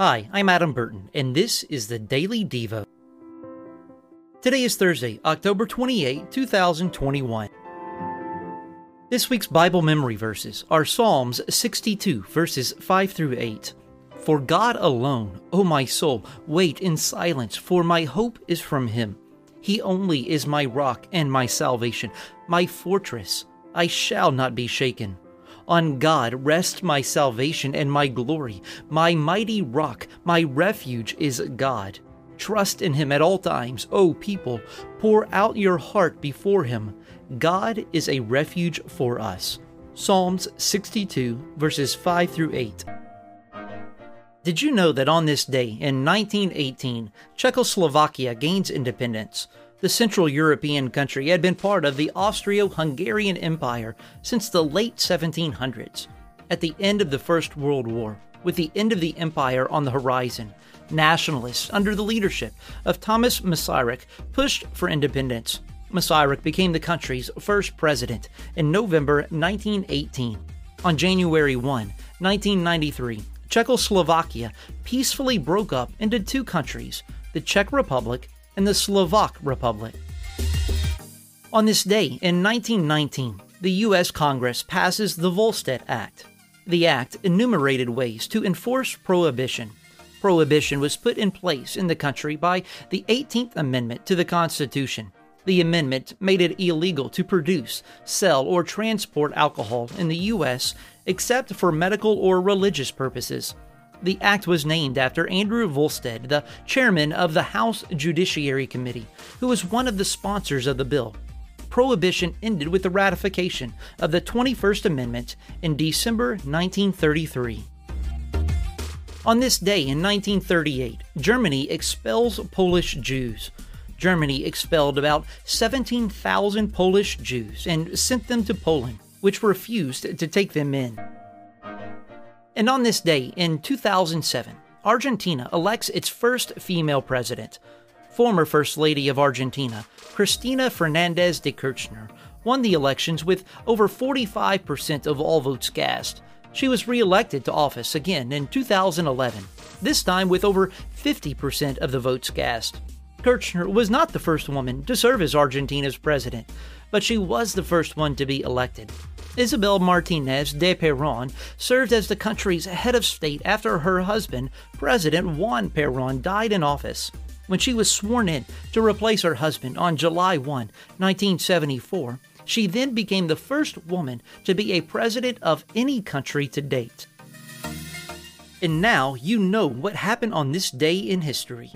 Hi, I'm Adam Burton, and this is the Daily Devo. Today is Thursday, October 28, 2021. This week's Bible memory verses are Psalms 62, verses 5 through 8. For God alone, O my soul, wait in silence, for my hope is from Him. He only is my rock and my salvation, my fortress. I shall not be shaken. On God rest my salvation and my glory. My mighty rock, my refuge is God. Trust in him at all times, O people. Pour out your heart before him. God is a refuge for us. Psalms 62, verses 5 through 8. Did you know that on this day in 1918, Czechoslovakia gains independence? The Central European country had been part of the Austro Hungarian Empire since the late 1700s. At the end of the First World War, with the end of the empire on the horizon, nationalists under the leadership of Thomas Masaryk pushed for independence. Masaryk became the country's first president in November 1918. On January 1, 1993, Czechoslovakia peacefully broke up into two countries, the Czech Republic and the Slovak Republic. On this day in 1919, the U.S. Congress passes the Volstead Act. The act enumerated ways to enforce prohibition. Prohibition was put in place in the country by the 18th Amendment to the Constitution. The amendment made it illegal to produce, sell, or transport alcohol in the U.S. except for medical or religious purposes. The act was named after Andrew Volstead, the chairman of the House Judiciary Committee, who was one of the sponsors of the bill. Prohibition ended with the ratification of the 21st Amendment in December 1933. On this day in 1938, Germany expels Polish Jews. Germany expelled about 17,000 Polish Jews and sent them to Poland, which refused to take them in. And on this day in 2007, Argentina elects its first female president. Former First Lady of Argentina, Cristina Fernandez de Kirchner, won the elections with over 45% of all votes cast. She was re elected to office again in 2011, this time with over 50% of the votes cast. Kirchner was not the first woman to serve as Argentina's president, but she was the first one to be elected. Isabel Martinez de Perón served as the country's head of state after her husband, President Juan Perón, died in office. When she was sworn in to replace her husband on July 1, 1974, she then became the first woman to be a president of any country to date. And now you know what happened on this day in history.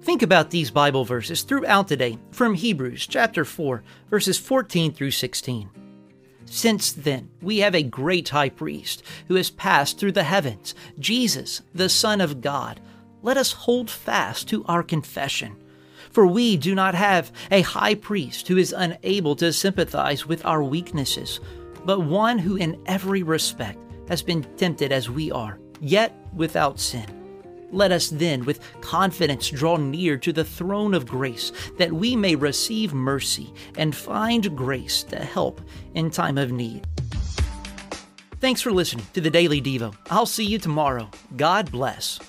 Think about these Bible verses throughout the day from Hebrews chapter 4, verses 14 through 16. Since then, we have a great high priest who has passed through the heavens, Jesus, the Son of God. Let us hold fast to our confession. For we do not have a high priest who is unable to sympathize with our weaknesses, but one who in every respect has been tempted as we are, yet without sin. Let us then with confidence draw near to the throne of grace, that we may receive mercy and find grace to help in time of need. Thanks for listening to the Daily Devo. I'll see you tomorrow. God bless.